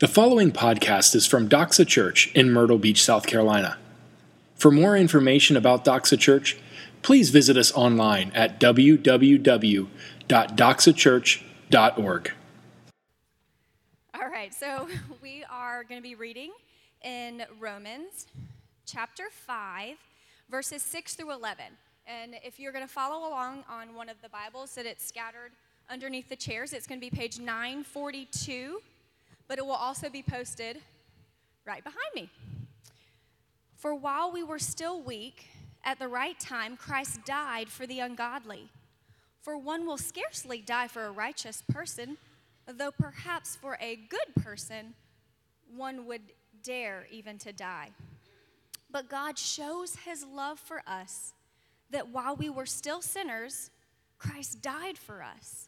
The following podcast is from Doxa Church in Myrtle Beach, South Carolina. For more information about Doxa Church, please visit us online at www.doxachurch.org. All right, so we are going to be reading in Romans chapter 5, verses 6 through 11. And if you're going to follow along on one of the Bibles that it's scattered underneath the chairs, it's going to be page 942, but it will also be posted right behind me. For while we were still weak, at the right time, Christ died for the ungodly. For one will scarcely die for a righteous person, though perhaps for a good person, one would dare even to die. But God shows his love for us that while we were still sinners, Christ died for us.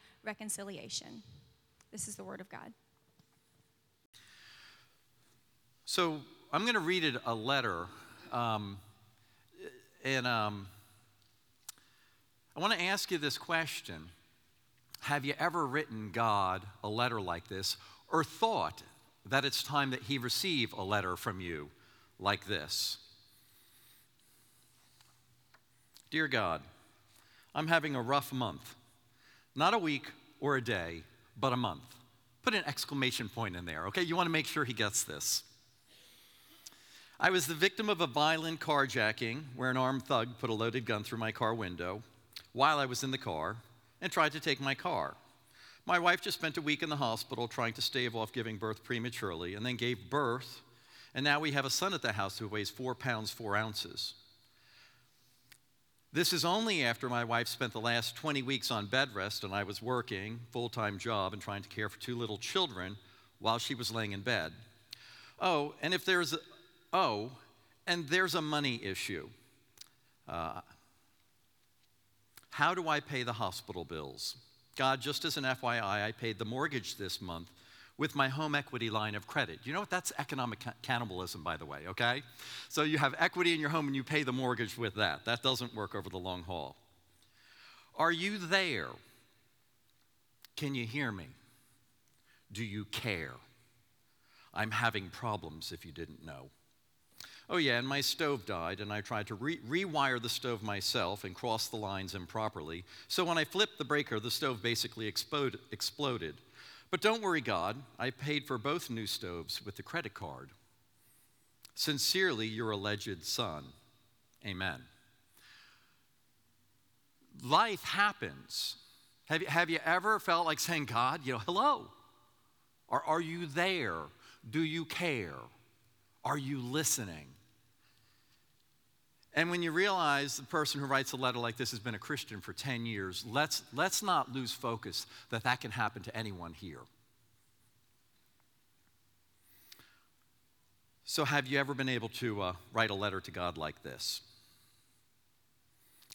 reconciliation. This is the word of God. So I'm going to read it a letter, um, and um, I want to ask you this question: Have you ever written God a letter like this, or thought that it's time that He receive a letter from you like this? Dear God, I'm having a rough month. Not a week or a day, but a month. Put an exclamation point in there, okay? You want to make sure he gets this. I was the victim of a violent carjacking where an armed thug put a loaded gun through my car window while I was in the car and tried to take my car. My wife just spent a week in the hospital trying to stave off giving birth prematurely and then gave birth, and now we have a son at the house who weighs four pounds, four ounces. This is only after my wife spent the last 20 weeks on bed rest and I was working, full time job, and trying to care for two little children while she was laying in bed. Oh, and if there's a, oh, and there's a money issue. Uh, how do I pay the hospital bills? God, just as an FYI, I paid the mortgage this month with my home equity line of credit. You know what? That's economic ca- cannibalism, by the way, okay? So you have equity in your home and you pay the mortgage with that. That doesn't work over the long haul. Are you there? Can you hear me? Do you care? I'm having problems if you didn't know. Oh, yeah, and my stove died, and I tried to re- rewire the stove myself and cross the lines improperly. So when I flipped the breaker, the stove basically explode- exploded. But don't worry, God, I paid for both new stoves with the credit card. Sincerely, your alleged son. Amen. Life happens. Have you, have you ever felt like saying, God, you know, hello? Or are you there? Do you care? Are you listening? And when you realize the person who writes a letter like this has been a Christian for 10 years, let's, let's not lose focus that that can happen to anyone here. So, have you ever been able to uh, write a letter to God like this?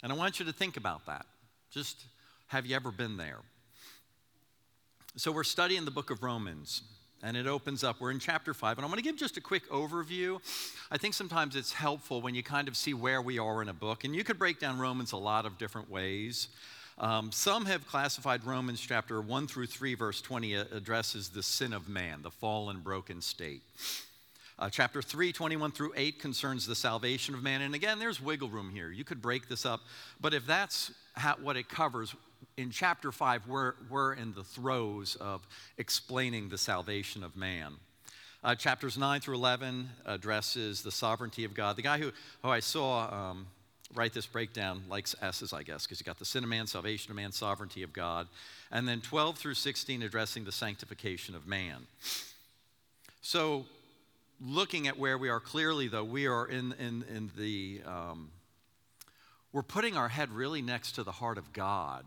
And I want you to think about that. Just have you ever been there? So, we're studying the book of Romans and it opens up. We're in chapter 5, and I'm going to give just a quick overview. I think sometimes it's helpful when you kind of see where we are in a book, and you could break down Romans a lot of different ways. Um, some have classified Romans chapter 1 through 3, verse 20, addresses the sin of man, the fallen, broken state. Uh, chapter 3, 21 through 8 concerns the salvation of man. And again, there's wiggle room here. You could break this up. But if that's how, what it covers, in chapter 5, we're, we're in the throes of explaining the salvation of man. Uh, chapters 9 through 11 addresses the sovereignty of God. The guy who, who I saw um, write this breakdown likes S's, I guess, because you got the sin of man, salvation of man, sovereignty of God. And then 12 through 16 addressing the sanctification of man. So, looking at where we are clearly, though, we are in, in, in the, um, we're putting our head really next to the heart of God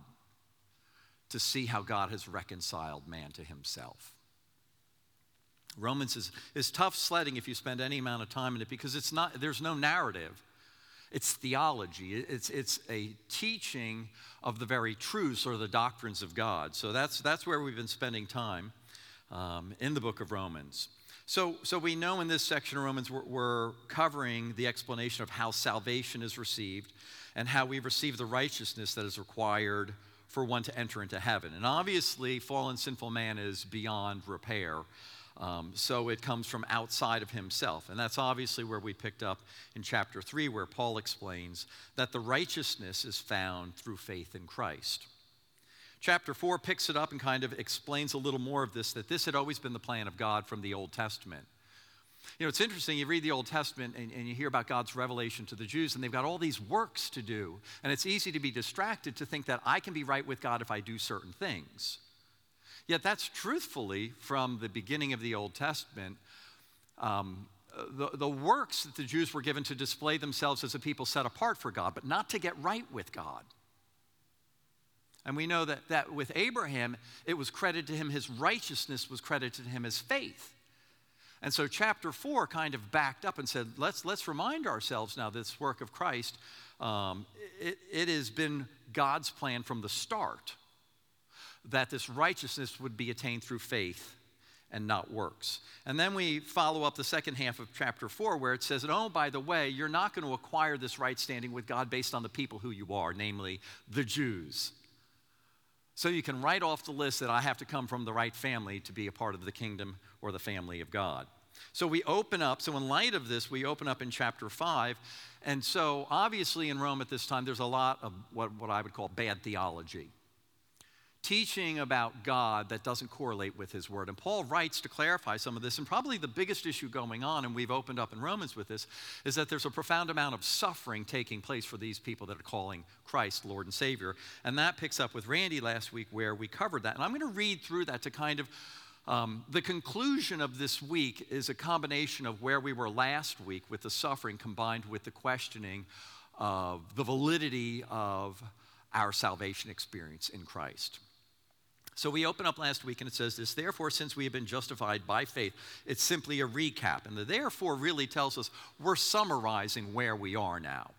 to see how God has reconciled man to himself. Romans is, is tough sledding if you spend any amount of time in it because it's not, there's no narrative. It's theology. It's, it's a teaching of the very truths or the doctrines of God. So that's, that's where we've been spending time um, in the book of Romans. So, so we know in this section of Romans we're, we're covering the explanation of how salvation is received and how we receive the righteousness that is required for one to enter into heaven. And obviously, fallen sinful man is beyond repair. Um, so it comes from outside of himself. And that's obviously where we picked up in chapter 3, where Paul explains that the righteousness is found through faith in Christ. Chapter 4 picks it up and kind of explains a little more of this that this had always been the plan of God from the Old Testament. You know, it's interesting, you read the Old Testament and, and, you hear about God's revelation to the Jews, and they've got all these works to do. And it's easy to be distracted to think that I can be right with God if I do certain things. Yet that's truthfully from the beginning of the Old Testament. Um, the, the works that the Jews were given to display themselves as a people set apart for God, but not to get right with God. And we know that, that with Abraham, it was credited to him, his righteousness was credited to him as faith. And so chapter four kind of backed up and said, let's, let's remind ourselves now this work of Christ, um, it, it has been God's plan from the start that this righteousness would be attained through faith and not works. And then we follow up the second half of chapter 4 where it says, Oh, by the way, you're not going to acquire this right standing with God based on the people who you are, namely the Jews. So you can write off the list that I have to come from the right family to be a part of the kingdom or the family of God. So we open up, so in light of this, we open up in chapter 5. And so obviously in Rome at this time, there's a lot of what, what I would call bad theology teaching about God that doesn't correlate with his word. And Paul writes to clarify some of this. And probably the biggest issue going on, and we've opened up in Romans with this, is that there's a profound amount of suffering taking place for these people that are calling Christ Lord and Savior. And that picks up with Randy last week where we covered that. And I'm going to read through that to kind of. Um, the conclusion of this week is a combination of where we were last week with the suffering combined with the questioning of the validity of our salvation experience in Christ. So we open up last week and it says this Therefore, since we have been justified by faith, it's simply a recap. And the therefore really tells us we're summarizing where we are now.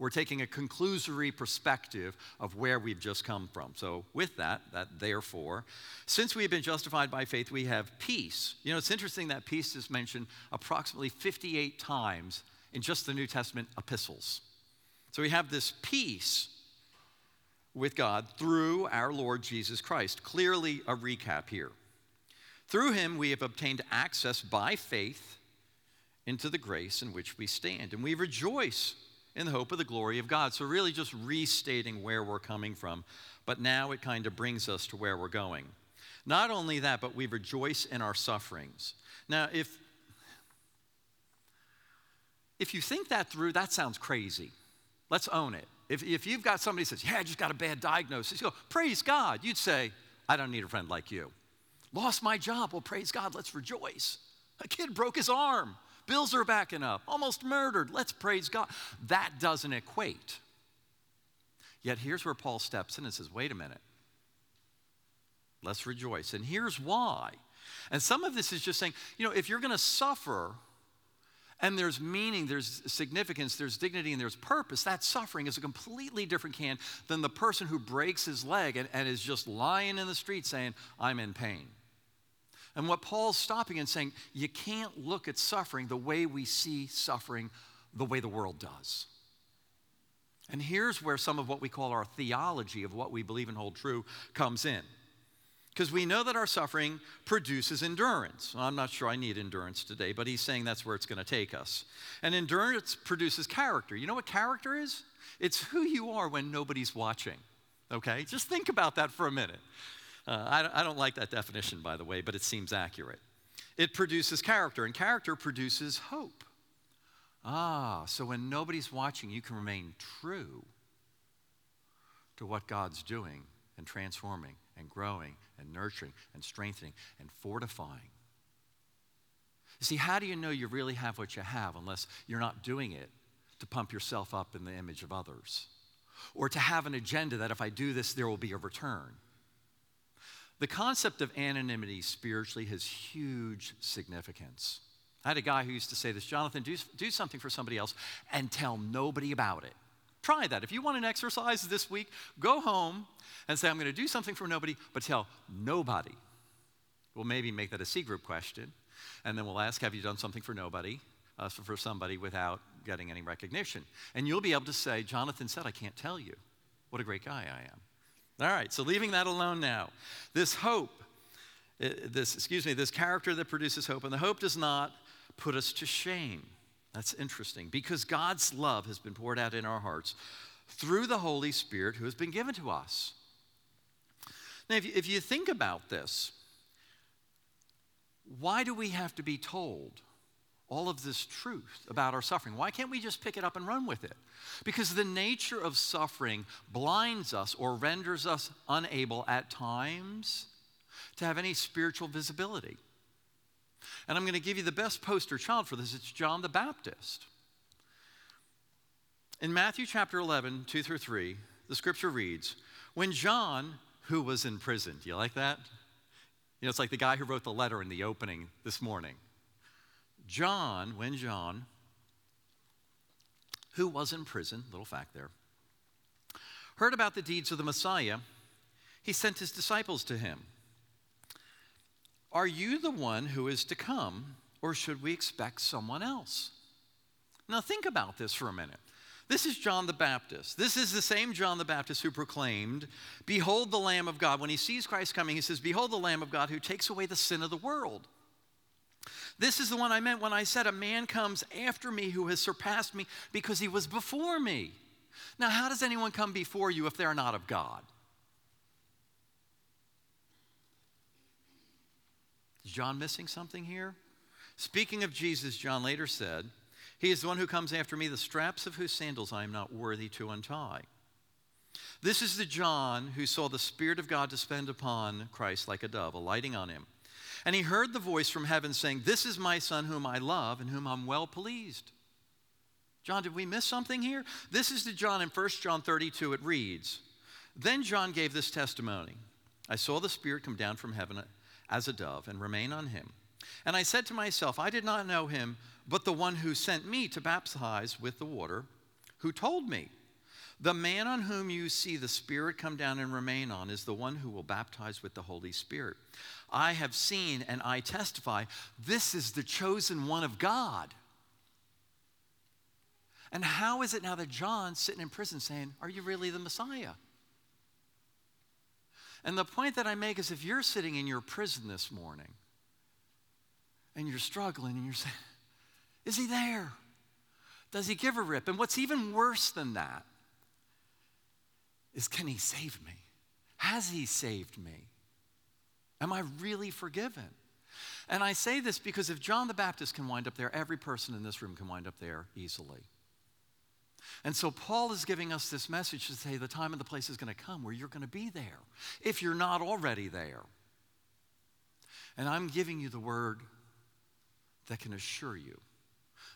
We're taking a conclusory perspective of where we've just come from. So, with that, that therefore, since we have been justified by faith, we have peace. You know, it's interesting that peace is mentioned approximately 58 times in just the New Testament epistles. So, we have this peace with God through our Lord Jesus Christ. Clearly, a recap here. Through him, we have obtained access by faith into the grace in which we stand, and we rejoice in the hope of the glory of God. So, really, just restating where we're coming from, but now it kind of brings us to where we're going. Not only that, but we rejoice in our sufferings. Now, if if you think that through, that sounds crazy. Let's own it. If, if you've got somebody who says, Yeah, I just got a bad diagnosis, you go, Praise God. You'd say, I don't need a friend like you. Lost my job. Well, praise God. Let's rejoice. A kid broke his arm. Bills are backing up. Almost murdered. Let's praise God. That doesn't equate. Yet here's where Paul steps in and says, Wait a minute. Let's rejoice. And here's why. And some of this is just saying, you know, if you're going to suffer, and there's meaning, there's significance, there's dignity, and there's purpose, that suffering is a completely different can than the person who breaks his leg and, and is just lying in the street saying, I'm in pain. And what Paul's stopping and saying, you can't look at suffering the way we see suffering the way the world does. And here's where some of what we call our theology of what we believe and hold true comes in. Because we know that our suffering produces endurance. I'm not sure I need endurance today, but he's saying that's where it's going to take us. And endurance produces character. You know what character is? It's who you are when nobody's watching. Okay? Just think about that for a minute. Uh, I, I don't like that definition, by the way, but it seems accurate. It produces character, and character produces hope. Ah, so when nobody's watching, you can remain true to what God's doing and transforming and growing and nurturing and strengthening and fortifying. You see, how do you know you really have what you have unless you're not doing it to pump yourself up in the image of others? Or to have an agenda that if I do this, there will be a return. The concept of anonymity spiritually has huge significance. I had a guy who used to say this Jonathan, do, do something for somebody else and tell nobody about it. Try that. If you want an exercise this week, go home and say, I'm going to do something for nobody, but tell nobody. We'll maybe make that a C group question, and then we'll ask, Have you done something for nobody, uh, for somebody without getting any recognition? And you'll be able to say, Jonathan said, I can't tell you. What a great guy I am. All right, so leaving that alone now. This hope, uh, this, excuse me, this character that produces hope, and the hope does not put us to shame. That's interesting because God's love has been poured out in our hearts through the Holy Spirit who has been given to us. Now, if you, if you think about this, why do we have to be told all of this truth about our suffering? Why can't we just pick it up and run with it? Because the nature of suffering blinds us or renders us unable at times to have any spiritual visibility. And I'm going to give you the best poster child for this. It's John the Baptist. In Matthew chapter 11, 2 through 3, the scripture reads When John, who was in prison, do you like that? You know, it's like the guy who wrote the letter in the opening this morning. John, when John, who was in prison, little fact there, heard about the deeds of the Messiah, he sent his disciples to him. Are you the one who is to come, or should we expect someone else? Now, think about this for a minute. This is John the Baptist. This is the same John the Baptist who proclaimed, Behold the Lamb of God. When he sees Christ coming, he says, Behold the Lamb of God who takes away the sin of the world. This is the one I meant when I said, A man comes after me who has surpassed me because he was before me. Now, how does anyone come before you if they're not of God? Is John missing something here? Speaking of Jesus, John later said, He is the one who comes after me, the straps of whose sandals I am not worthy to untie. This is the John who saw the Spirit of God descend upon Christ like a dove, alighting on him. And he heard the voice from heaven saying, This is my Son whom I love and whom I'm well pleased. John, did we miss something here? This is the John in 1 John 32. It reads, Then John gave this testimony I saw the Spirit come down from heaven as a dove and remain on him. And I said to myself, I did not know him, but the one who sent me to baptize with the water, who told me, The man on whom you see the Spirit come down and remain on is the one who will baptize with the Holy Spirit. I have seen and I testify, this is the chosen one of God. And how is it now that John's sitting in prison saying, Are you really the Messiah? And the point that I make is if you're sitting in your prison this morning and you're struggling and you're saying, Is he there? Does he give a rip? And what's even worse than that is can he save me? Has he saved me? Am I really forgiven? And I say this because if John the Baptist can wind up there, every person in this room can wind up there easily. And so Paul is giving us this message to say the time and the place is going to come where you're going to be there if you're not already there. And I'm giving you the word that can assure you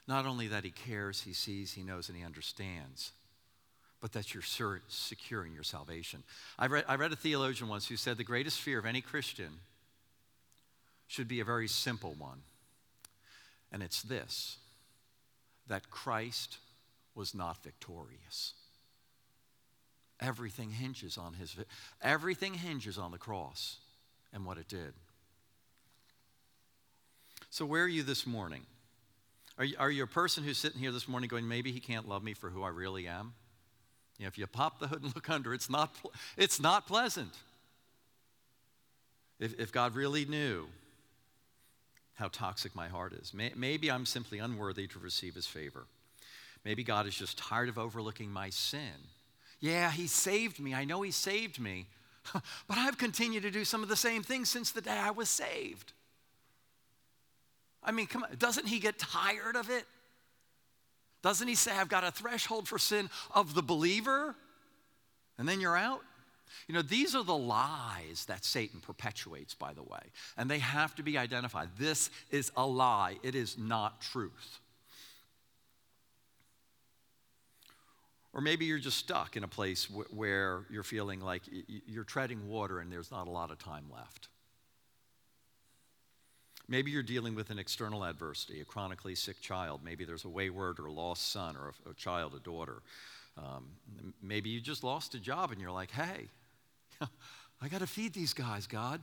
not only that he cares, he sees, he knows, and he understands, but that you're securing your salvation. I read, I read a theologian once who said the greatest fear of any Christian should be a very simple one, and it's this that Christ was not victorious. Everything hinges on his everything hinges on the cross and what it did. So where are you this morning? Are you, are you a person who's sitting here this morning going, maybe he can't love me for who I really am? You know, if you pop the hood and look under, it's not, it's not pleasant. If, if God really knew how toxic my heart is, may, maybe I'm simply unworthy to receive his favor. Maybe God is just tired of overlooking my sin. Yeah, He saved me. I know He saved me. but I've continued to do some of the same things since the day I was saved. I mean, come on, doesn't He get tired of it? Doesn't He say, I've got a threshold for sin of the believer? And then you're out? You know, these are the lies that Satan perpetuates, by the way, and they have to be identified. This is a lie, it is not truth. Or maybe you're just stuck in a place w- where you're feeling like you're treading water and there's not a lot of time left. Maybe you're dealing with an external adversity, a chronically sick child. Maybe there's a wayward or lost son or a, a child, a daughter. Um, maybe you just lost a job and you're like, hey, I got to feed these guys, God.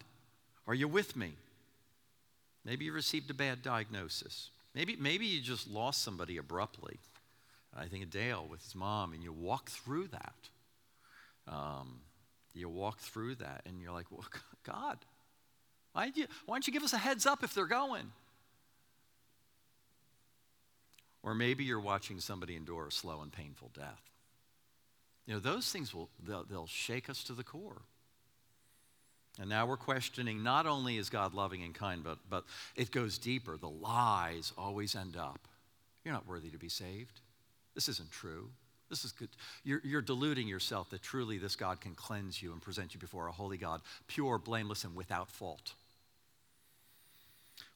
Are you with me? Maybe you received a bad diagnosis. Maybe, maybe you just lost somebody abruptly. I think of Dale with his mom, and you walk through that. Um, you walk through that, and you're like, well, God, why, you, why don't you give us a heads up if they're going? Or maybe you're watching somebody endure a slow and painful death. You know, those things will they'll, they'll shake us to the core. And now we're questioning not only is God loving and kind, but, but it goes deeper. The lies always end up. You're not worthy to be saved. This isn't true. This is good. You're, you're deluding yourself that truly this God can cleanse you and present you before a holy God, pure, blameless, and without fault.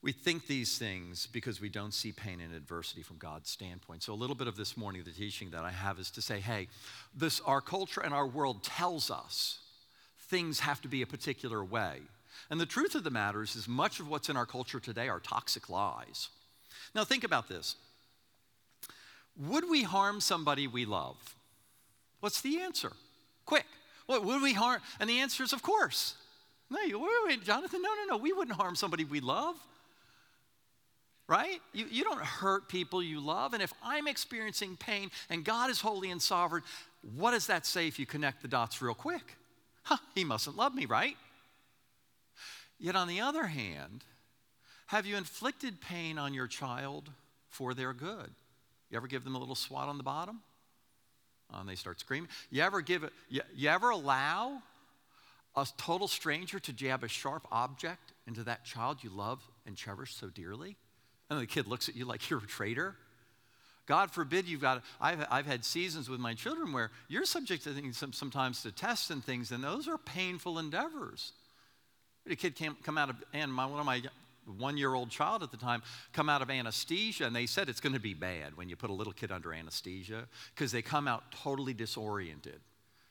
We think these things because we don't see pain and adversity from God's standpoint. So, a little bit of this morning, the teaching that I have is to say, hey, this, our culture and our world tells us things have to be a particular way. And the truth of the matter is, is much of what's in our culture today are toxic lies. Now, think about this. Would we harm somebody we love? What's the answer? Quick. What, would we harm? And the answer is, of course. No, you, wait, wait, Jonathan, no, no, no. We wouldn't harm somebody we love right? You, you don't hurt people you love. And if I'm experiencing pain and God is holy and sovereign, what does that say if you connect the dots real quick? Huh, he mustn't love me, right? Yet on the other hand, have you inflicted pain on your child for their good? You ever give them a little swat on the bottom? And they start screaming. You ever give it, you, you ever allow a total stranger to jab a sharp object into that child you love and cherish so dearly? And the kid looks at you like you're a traitor. God forbid you've got, I've, I've had seasons with my children where you're subject to things sometimes to tests and things, and those are painful endeavors. A kid came, come out of, and my, one of my one year old child at the time come out of anesthesia, and they said it's going to be bad when you put a little kid under anesthesia because they come out totally disoriented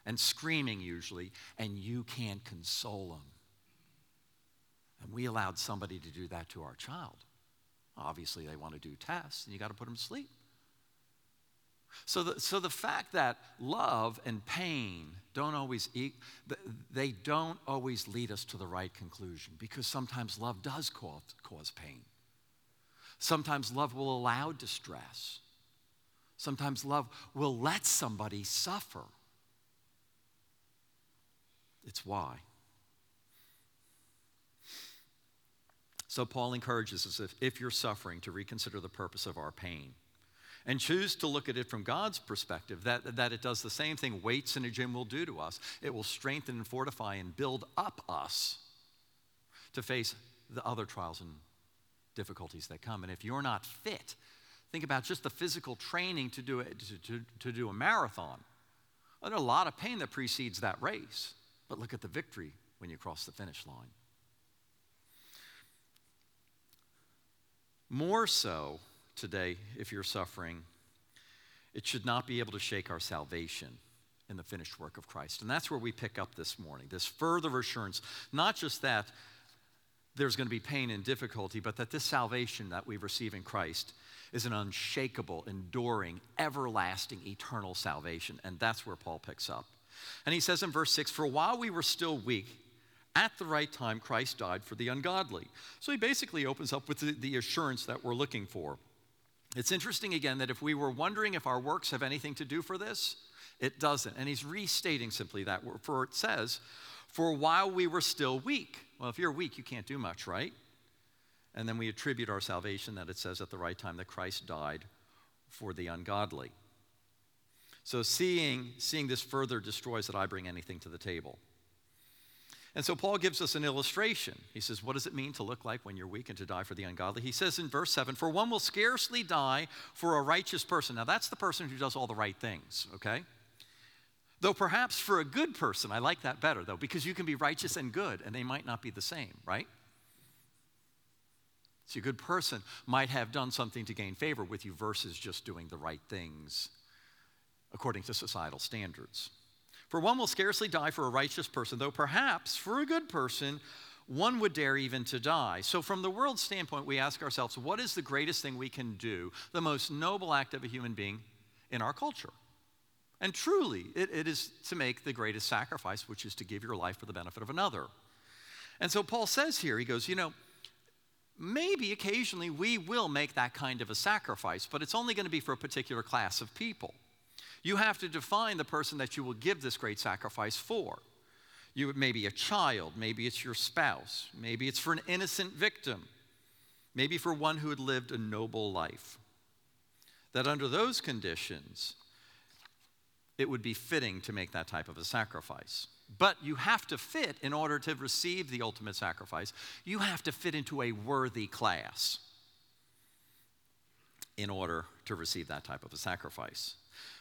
and screaming usually, and you can't console them. And we allowed somebody to do that to our child. Obviously, they want to do tests, and you got to put them to sleep. So the, so the fact that love and pain don't always eat, they don't always lead us to the right conclusion because sometimes love does cause, cause pain. Sometimes love will allow distress. Sometimes love will let somebody suffer. It's why. So Paul encourages us if, if you're suffering to reconsider the purpose of our pain and choose to look at it from God's perspective, that, that it does the same thing weights in a gym will do to us. It will strengthen and fortify and build up us to face the other trials and difficulties that come. And if you're not fit, think about just the physical training to do, it, to, to, to do a marathon. There's a lot of pain that precedes that race, but look at the victory when you cross the finish line. More so today, if you're suffering, it should not be able to shake our salvation in the finished work of Christ. And that's where we pick up this morning this further assurance, not just that there's going to be pain and difficulty, but that this salvation that we receive in Christ is an unshakable, enduring, everlasting, eternal salvation. And that's where Paul picks up. And he says in verse 6 For while we were still weak, at the right time, Christ died for the ungodly. So he basically opens up with the, the, assurance that we're looking for. It's interesting again that if we were wondering if our works have anything to do for this, it doesn't. And he's restating simply that, for it says, For while we were still weak. Well, if you're weak, you can't do much, right? And then we attribute our salvation that it says at the right time that Christ died for the ungodly. So seeing, seeing this further destroys that I bring anything to the table. And so Paul gives us an illustration. He says, What does it mean to look like when you're weak and to die for the ungodly? He says in verse 7 For one will scarcely die for a righteous person. Now, that's the person who does all the right things, okay? Though perhaps for a good person, I like that better, though, because you can be righteous and good, and they might not be the same, right? See, a good person might have done something to gain favor with you versus just doing the right things according to societal standards. For one will scarcely die for a righteous person, though perhaps for a good person, one would dare even to die. So, from the world's standpoint, we ask ourselves what is the greatest thing we can do, the most noble act of a human being in our culture? And truly, it, it is to make the greatest sacrifice, which is to give your life for the benefit of another. And so, Paul says here, he goes, you know, maybe occasionally we will make that kind of a sacrifice, but it's only going to be for a particular class of people. You have to define the person that you will give this great sacrifice for. You maybe a child, maybe it's your spouse, maybe it's for an innocent victim, maybe for one who had lived a noble life. That under those conditions, it would be fitting to make that type of a sacrifice. But you have to fit in order to receive the ultimate sacrifice. You have to fit into a worthy class in order to receive that type of a sacrifice.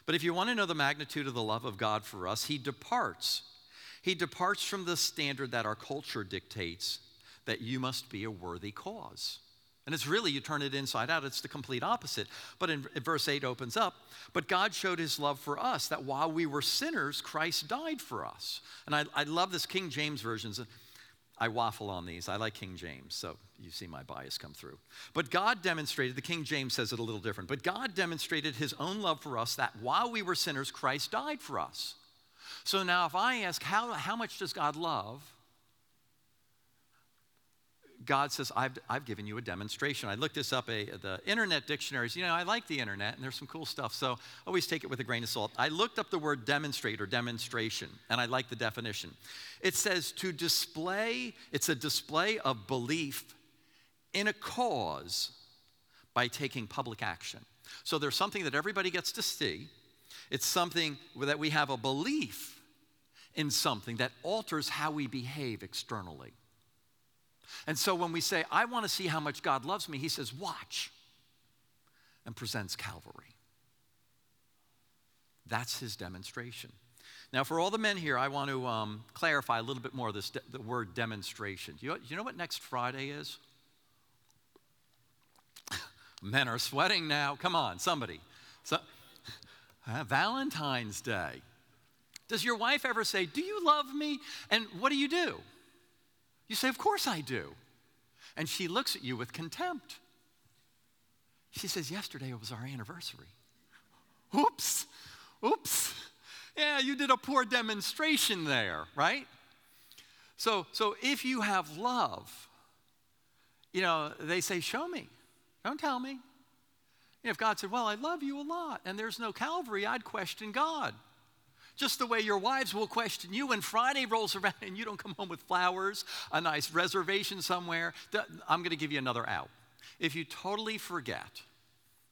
But if you want to know the magnitude of the love of God for us, He departs. He departs from the standard that our culture dictates that you must be a worthy cause. And it's really, you turn it inside out, it's the complete opposite. But in, verse 8 opens up, but God showed his love for us, that while we were sinners, Christ died for us. And I, I love this King James version. I waffle on these. I like King James, so you see my bias come through. But God demonstrated, the King James says it a little different, but God demonstrated his own love for us that while we were sinners, Christ died for us. So now, if I ask, how, how much does God love? God says, I've, I've given you a demonstration. I looked this up, a, the internet dictionaries. You know, I like the internet and there's some cool stuff, so always take it with a grain of salt. I looked up the word demonstrate or demonstration, and I like the definition. It says to display, it's a display of belief in a cause by taking public action. So there's something that everybody gets to see, it's something that we have a belief in something that alters how we behave externally. And so when we say, I want to see how much God loves me, he says, Watch, and presents Calvary. That's his demonstration. Now, for all the men here, I want to um, clarify a little bit more this de- the word demonstration. You, do you know what next Friday is? men are sweating now. Come on, somebody. So, uh, Valentine's Day. Does your wife ever say, Do you love me? And what do you do? You say, Of course I do. And she looks at you with contempt. She says, Yesterday was our anniversary. Oops, oops. Yeah, you did a poor demonstration there, right? So, so if you have love, you know, they say, Show me. Don't tell me. If God said, Well, I love you a lot, and there's no Calvary, I'd question God. Just the way your wives will question you when Friday rolls around and you don't come home with flowers, a nice reservation somewhere. I'm going to give you another out. If you totally forget,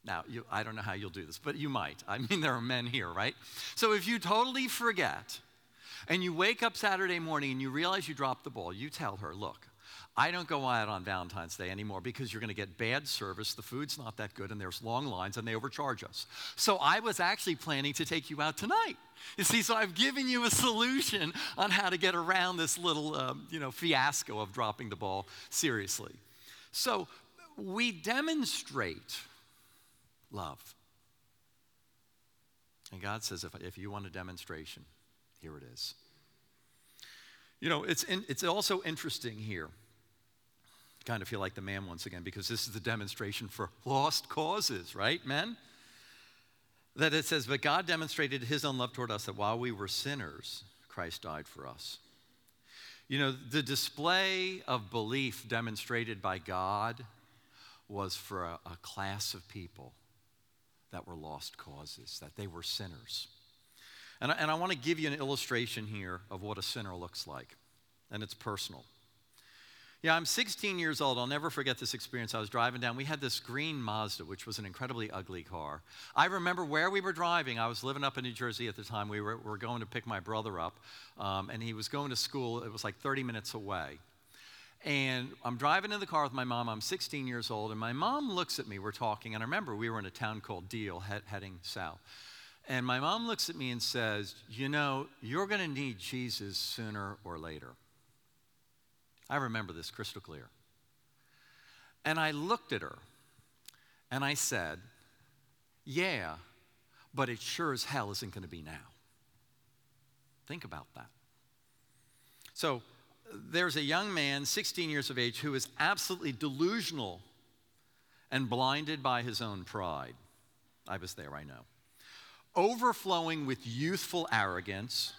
now, you, I don't know how you'll do this, but you might. I mean, there are men here, right? So if you totally forget and you wake up Saturday morning and you realize you dropped the ball, you tell her, look, I don't go out on Valentine's Day anymore because you're going to get bad service, the food's not that good, and there's long lines, and they overcharge us. So I was actually planning to take you out tonight. You see, so I've given you a solution on how to get around this little, um, you know, fiasco of dropping the ball seriously. So we demonstrate love. And God says, if, if you want a demonstration, here it is. You know, it's, in, it's also interesting here kind of feel like the man once again because this is the demonstration for lost causes, right, men? That it says, But God demonstrated his own love toward us that while we were sinners, Christ died for us. You know, the display of belief demonstrated by God was for a, a class of people that were lost causes, that they were sinners. And I, and I want to give you an illustration here of what a sinner looks like, and it's personal. Yeah, I'm 16 years old. I'll never forget this experience. I was driving down. We had this green Mazda, which was an incredibly ugly car. I remember where we were driving. I was living up in New Jersey at the time. We were, were going to pick my brother up, um, and he was going to school. It was like 30 minutes away. And I'm driving in the car with my mom. I'm 16 years old, and my mom looks at me. We're talking, and I remember we were in a town called Deal, he- heading south. And my mom looks at me and says, You know, you're going to need Jesus sooner or later. I remember this crystal clear. And I looked at her and I said, Yeah, but it sure as hell isn't going to be now. Think about that. So, there's a young man, 16 years of age, who is absolutely delusional and blinded by his own pride. I was there, I know. Overflowing with youthful arrogance,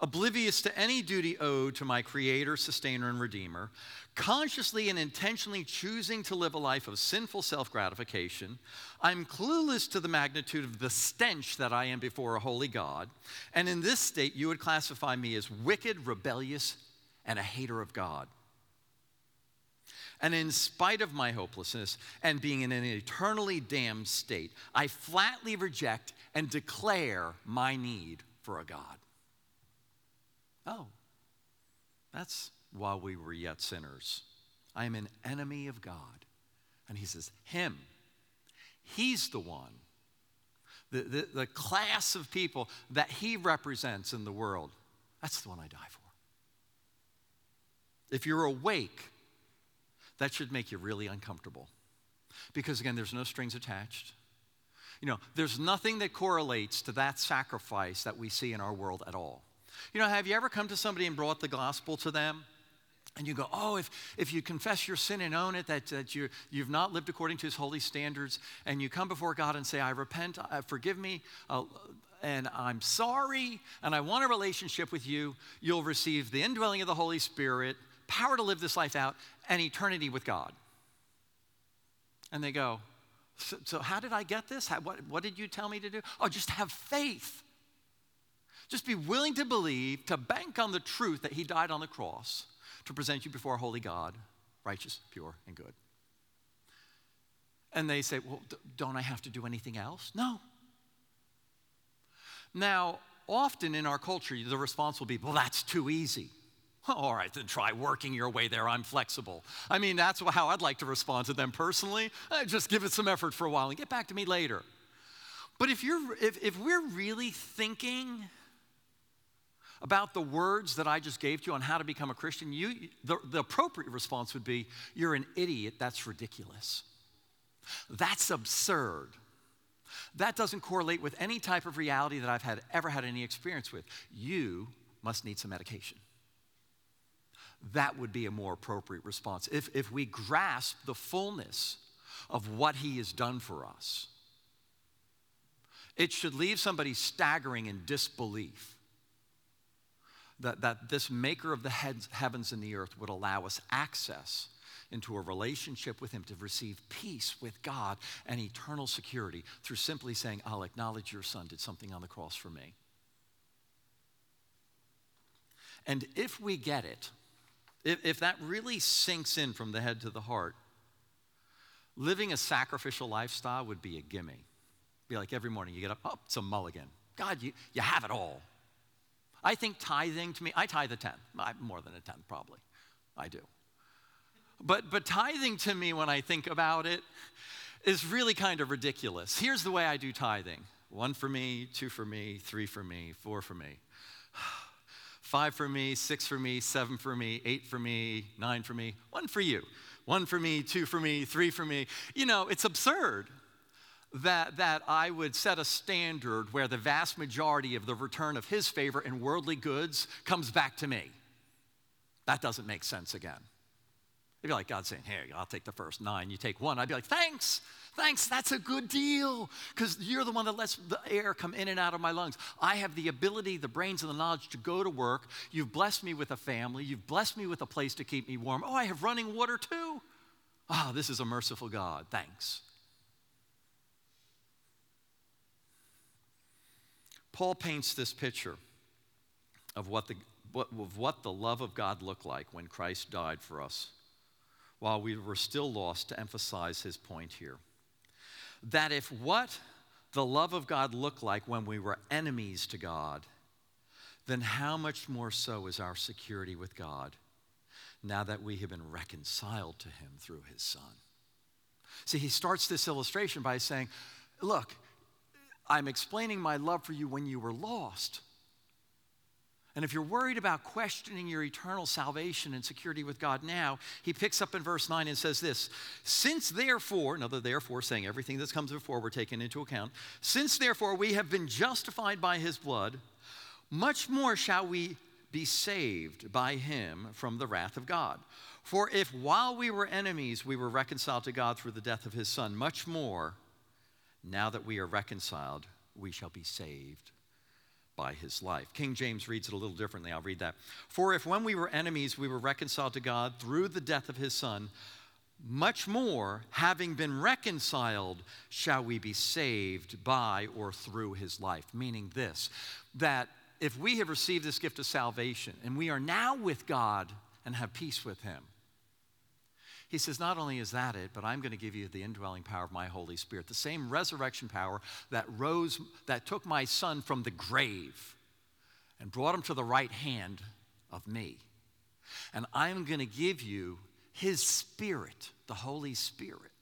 oblivious to any duty owed to my Creator, Sustainer, and Redeemer, consciously and intentionally choosing to live a life of sinful self gratification, I'm clueless to the magnitude of the stench that I am before a holy God. And in this state, you would classify me as wicked, rebellious, and a hater of God. And in spite of my hopelessness and being in an eternally damned state, I flatly reject and declare my need for a God. Oh, that's while we were yet sinners. I am an enemy of God. And he says, Him, He's the one, the, the, the class of people that He represents in the world. That's the one I die for. If you're awake, that should make you really uncomfortable. Because again, there's no strings attached. You know, there's nothing that correlates to that sacrifice that we see in our world at all. You know, have you ever come to somebody and brought the gospel to them? And you go, oh, if, if you confess your sin and own it, that, that you, you've not lived according to his holy standards, and you come before God and say, I repent, uh, forgive me, uh, and I'm sorry, and I want a relationship with you, you'll receive the indwelling of the Holy Spirit, power to live this life out, and eternity with God. And they go, So, so how did I get this? How, what, what did you tell me to do? Oh, just have faith. Just be willing to believe, to bank on the truth that He died on the cross to present you before a holy God, righteous, pure, and good. And they say, Well, don't I have to do anything else? No. Now, often in our culture, the response will be, Well, that's too easy. All right, then try working your way there. I'm flexible. I mean, that's how I'd like to respond to them personally. Uh, just give it some effort for a while and get back to me later. But if, you're, if, if we're really thinking about the words that I just gave to you on how to become a Christian, you, the, the appropriate response would be, You're an idiot. That's ridiculous. That's absurd. That doesn't correlate with any type of reality that I've had, ever had any experience with. You must need some medication that would be a more appropriate response. If, if we grasp the fullness of what he has done for us, it should leave somebody staggering in disbelief that, that this maker of the heads, heavens and the earth would allow us access into a relationship with him to receive peace with God and eternal security through simply saying, I'll acknowledge your son did something on the cross for me. And if we get it, if, if that really sinks in from the head to the heart, living a sacrificial lifestyle would be a gimme. Be like every morning you get up, oh, it's a mulligan. God, you, you have it all. I think tithing to me, I tithe a tenth, more than a tenth probably. I do. But, but tithing to me, when I think about it, is really kind of ridiculous. Here's the way I do tithing one for me, two for me, three for me, four for me five for me, six for me, seven for me, eight for me, nine for me, one for you. One for me, two for me, three for me. You know, it's absurd that, that I would set a standard where the vast majority of the return of his favor in worldly goods comes back to me. That doesn't make sense again. It'd be like God saying, Here, I'll take the first nine, you take one. I'd be like, Thanks. Thanks, that's a good deal because you're the one that lets the air come in and out of my lungs. I have the ability, the brains, and the knowledge to go to work. You've blessed me with a family. You've blessed me with a place to keep me warm. Oh, I have running water too. Ah, oh, this is a merciful God. Thanks. Paul paints this picture of what the, of what the love of God looked like when Christ died for us while we were still lost to emphasize his point here that if what the love of God looked like when we were enemies to God, then how much more so is our security with God now that we have been reconciled to Him through His Son? See, he starts this illustration by saying, Look, I'm explaining my love for you when you were lost. And if you're worried about questioning your eternal salvation and security with God now, he picks up in verse 9 and says this Since therefore, another therefore saying everything that comes before we're taking into account, since therefore we have been justified by his blood, much more shall we be saved by him from the wrath of God. For if while we were enemies we were reconciled to God through the death of his son, much more, now that we are reconciled, we shall be saved by his life. King James reads it a little differently. I'll read that. For if when we were enemies, we were reconciled to God through the death of his son, much more, having been reconciled, shall we be saved by or through his life. Meaning this, that if we have received this gift of salvation and we are now with God and have peace with him, he says, Not only is that it, but I'm going to give you the indwelling power of my Holy Spirit, the same resurrection power that rose, that took my son from the grave and brought him to the right hand of me. And I'm going to give you his spirit, the Holy Spirit.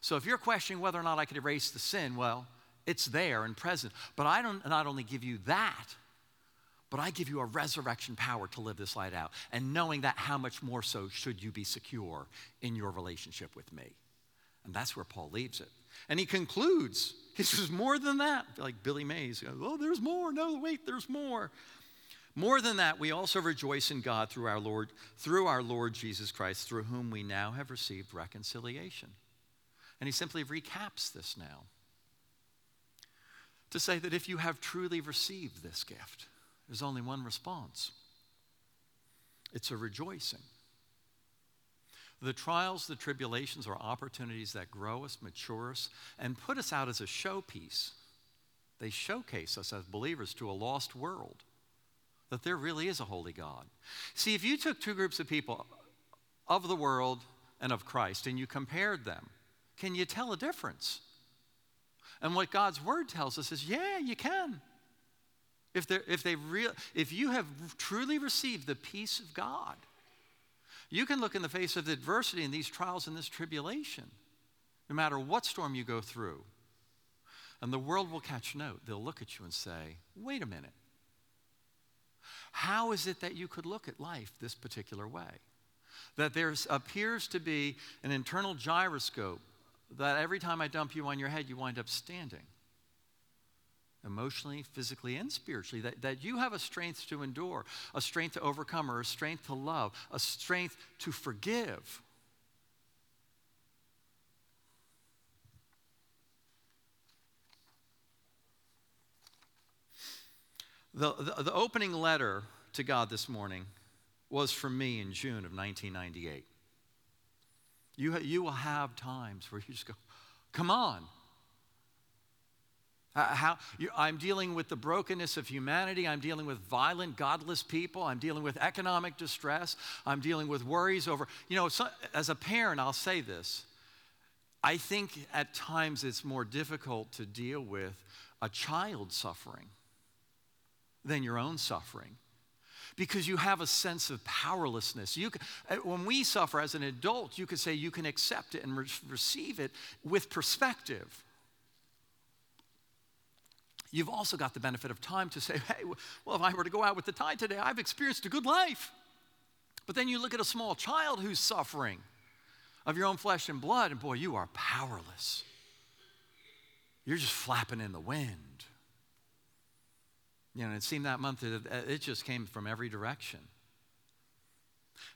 So if you're questioning whether or not I could erase the sin, well, it's there and present. But I don't not only give you that, but I give you a resurrection power to live this light out. And knowing that, how much more so should you be secure in your relationship with me? And that's where Paul leaves it. And he concludes, he says, more than that. Like Billy Mays, oh, there's more. No, wait, there's more. More than that, we also rejoice in God through our Lord, through our Lord Jesus Christ, through whom we now have received reconciliation. And he simply recaps this now to say that if you have truly received this gift, there's only one response it's a rejoicing. The trials, the tribulations are opportunities that grow us, mature us, and put us out as a showpiece. They showcase us as believers to a lost world that there really is a holy God. See, if you took two groups of people of the world and of Christ and you compared them, can you tell a difference? And what God's word tells us is yeah, you can. If, if, they if you have truly received the peace of God, you can look in the face of adversity and these trials and this tribulation, no matter what storm you go through. And the world will catch note. They'll look at you and say, wait a minute. How is it that you could look at life this particular way? That there appears to be an internal gyroscope that every time I dump you on your head, you wind up standing emotionally, physically, and spiritually, that, that you have a strength to endure, a strength to overcome, or a strength to love, a strength to forgive. The, the, the, opening letter to God this morning was from me in June of 1998. You, you will have times where you just go, come on, how, I'm dealing with the brokenness of humanity. I'm dealing with violent, godless people. I'm dealing with economic distress. I'm dealing with worries over, you know, so, as a parent, I'll say this. I think at times it's more difficult to deal with a child suffering than your own suffering because you have a sense of powerlessness. You, uh, when we suffer as an adult, you could say you can accept it and re- receive it with perspective. You've also got the benefit of time to say, hey, well, if I were to go out with the tide today, I've experienced a good life. But then you look at a small child who's suffering of your own flesh and blood, and boy, you are powerless. You're just flapping in the wind. You know, it seemed that month that uh, it just came from every direction.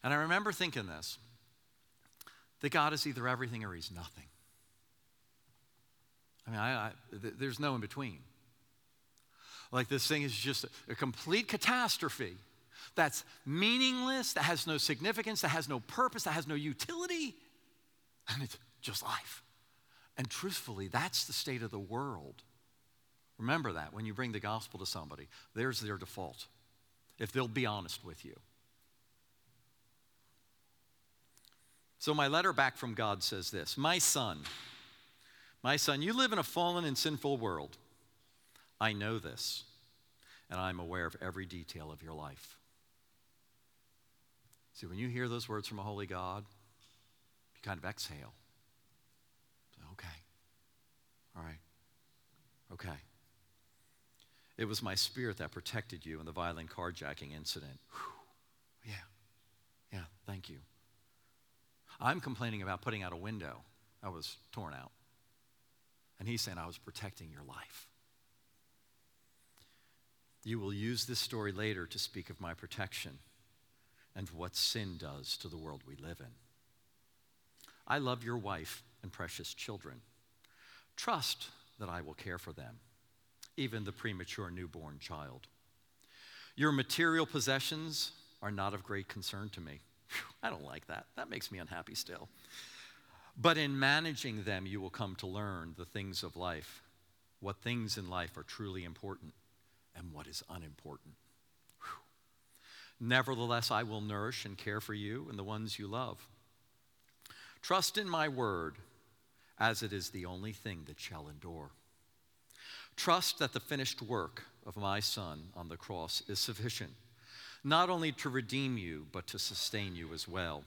And I remember thinking this that God is either everything or He's nothing. I mean, I, I, there's no in between. Like this thing is just a, complete catastrophe that's meaningless, that has no significance, that has no purpose, that has no utility, and it's just life. And truthfully, that's the state of the world. Remember that when you bring the gospel to somebody, there's their default, if they'll be honest with you. So, my letter back from God says this My son, my son, you live in a fallen and sinful world. I know this, and I'm aware of every detail of your life. See, when you hear those words from a holy God, you kind of exhale. okay. All right. Okay. It was my spirit that protected you in the violent carjacking incident. Whew. Yeah. Yeah, thank you. I'm complaining about putting out a window that was torn out. And he's saying, I was protecting your life. You will use this story later to speak of my protection and what sin does to the world we live in. I love your wife and precious children. Trust that I will care for them, even the premature newborn child. Your material possessions are not of great concern to me. I don't like that. That makes me unhappy still. But in managing them, you will come to learn the things of life, what things in life are truly important and what is unimportant. Whew. Nevertheless, I will nourish and care for you and the ones you love. Trust in my word, as it is the only thing that shall endure. Trust that the finished work of my Son on the cross is sufficient, not only to redeem you, but to sustain you as well.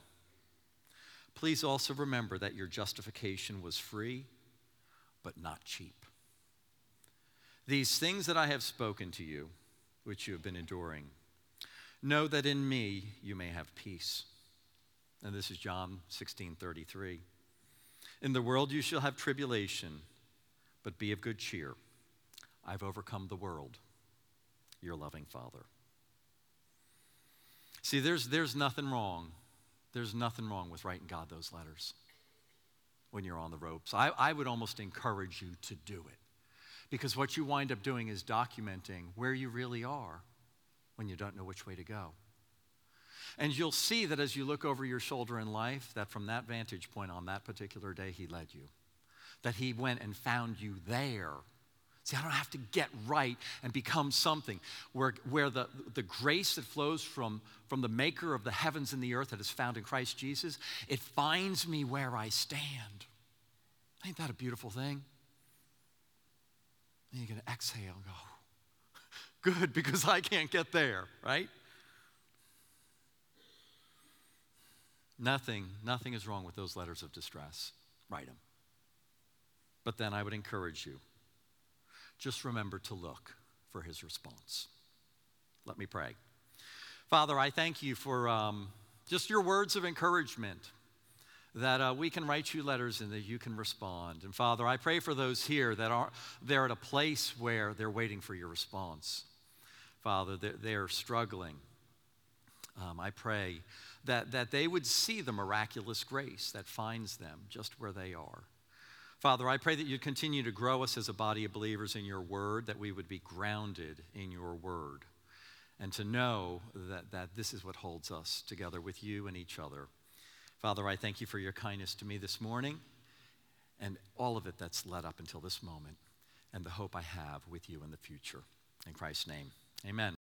Please also remember that your justification was free, but not cheap. These things that I have spoken to you, which you have been enduring, know that in me you may have peace. And this is John 16 33. In the world you shall have tribulation, but be of good cheer. I've overcome the world, your loving Father. See, there's, there's nothing wrong there's nothing wrong with writing God those letters when you're on the ropes. I, I would almost encourage you to do it because what you wind up doing is documenting where you really are when you don't know which way to go. And you'll see that as you look over your shoulder in life, that from that vantage point on that particular day, He led you. That He went and found you there See, I don't have to get right and become something where, where the, the grace that flows from, from the maker of the heavens and the earth that is found in Christ Jesus, it finds me where I stand. Ain't that a beautiful thing? Then you can exhale and go, good, because I can't get there, right? Nothing, nothing is wrong with those letters of distress. Write them. But then I would encourage you just remember to look for his response. Let me pray. Father, I thank you for um, just your words of encouragement that uh, we can write you letters and that you can respond. And Father, I pray for those here that are they're at a place where they're waiting for your response. Father, they're, they're struggling. Um, I pray that, that they would see the miraculous grace that finds them just where they are. Father, I pray that you continue to grow us as a body of believers in your word, that we would be grounded in your word, and to know that, that this is what holds us together with you and each other. Father, I thank you for your kindness to me this morning and all of it that's led up until this moment and the hope I have with you in the future. In Christ's name, amen.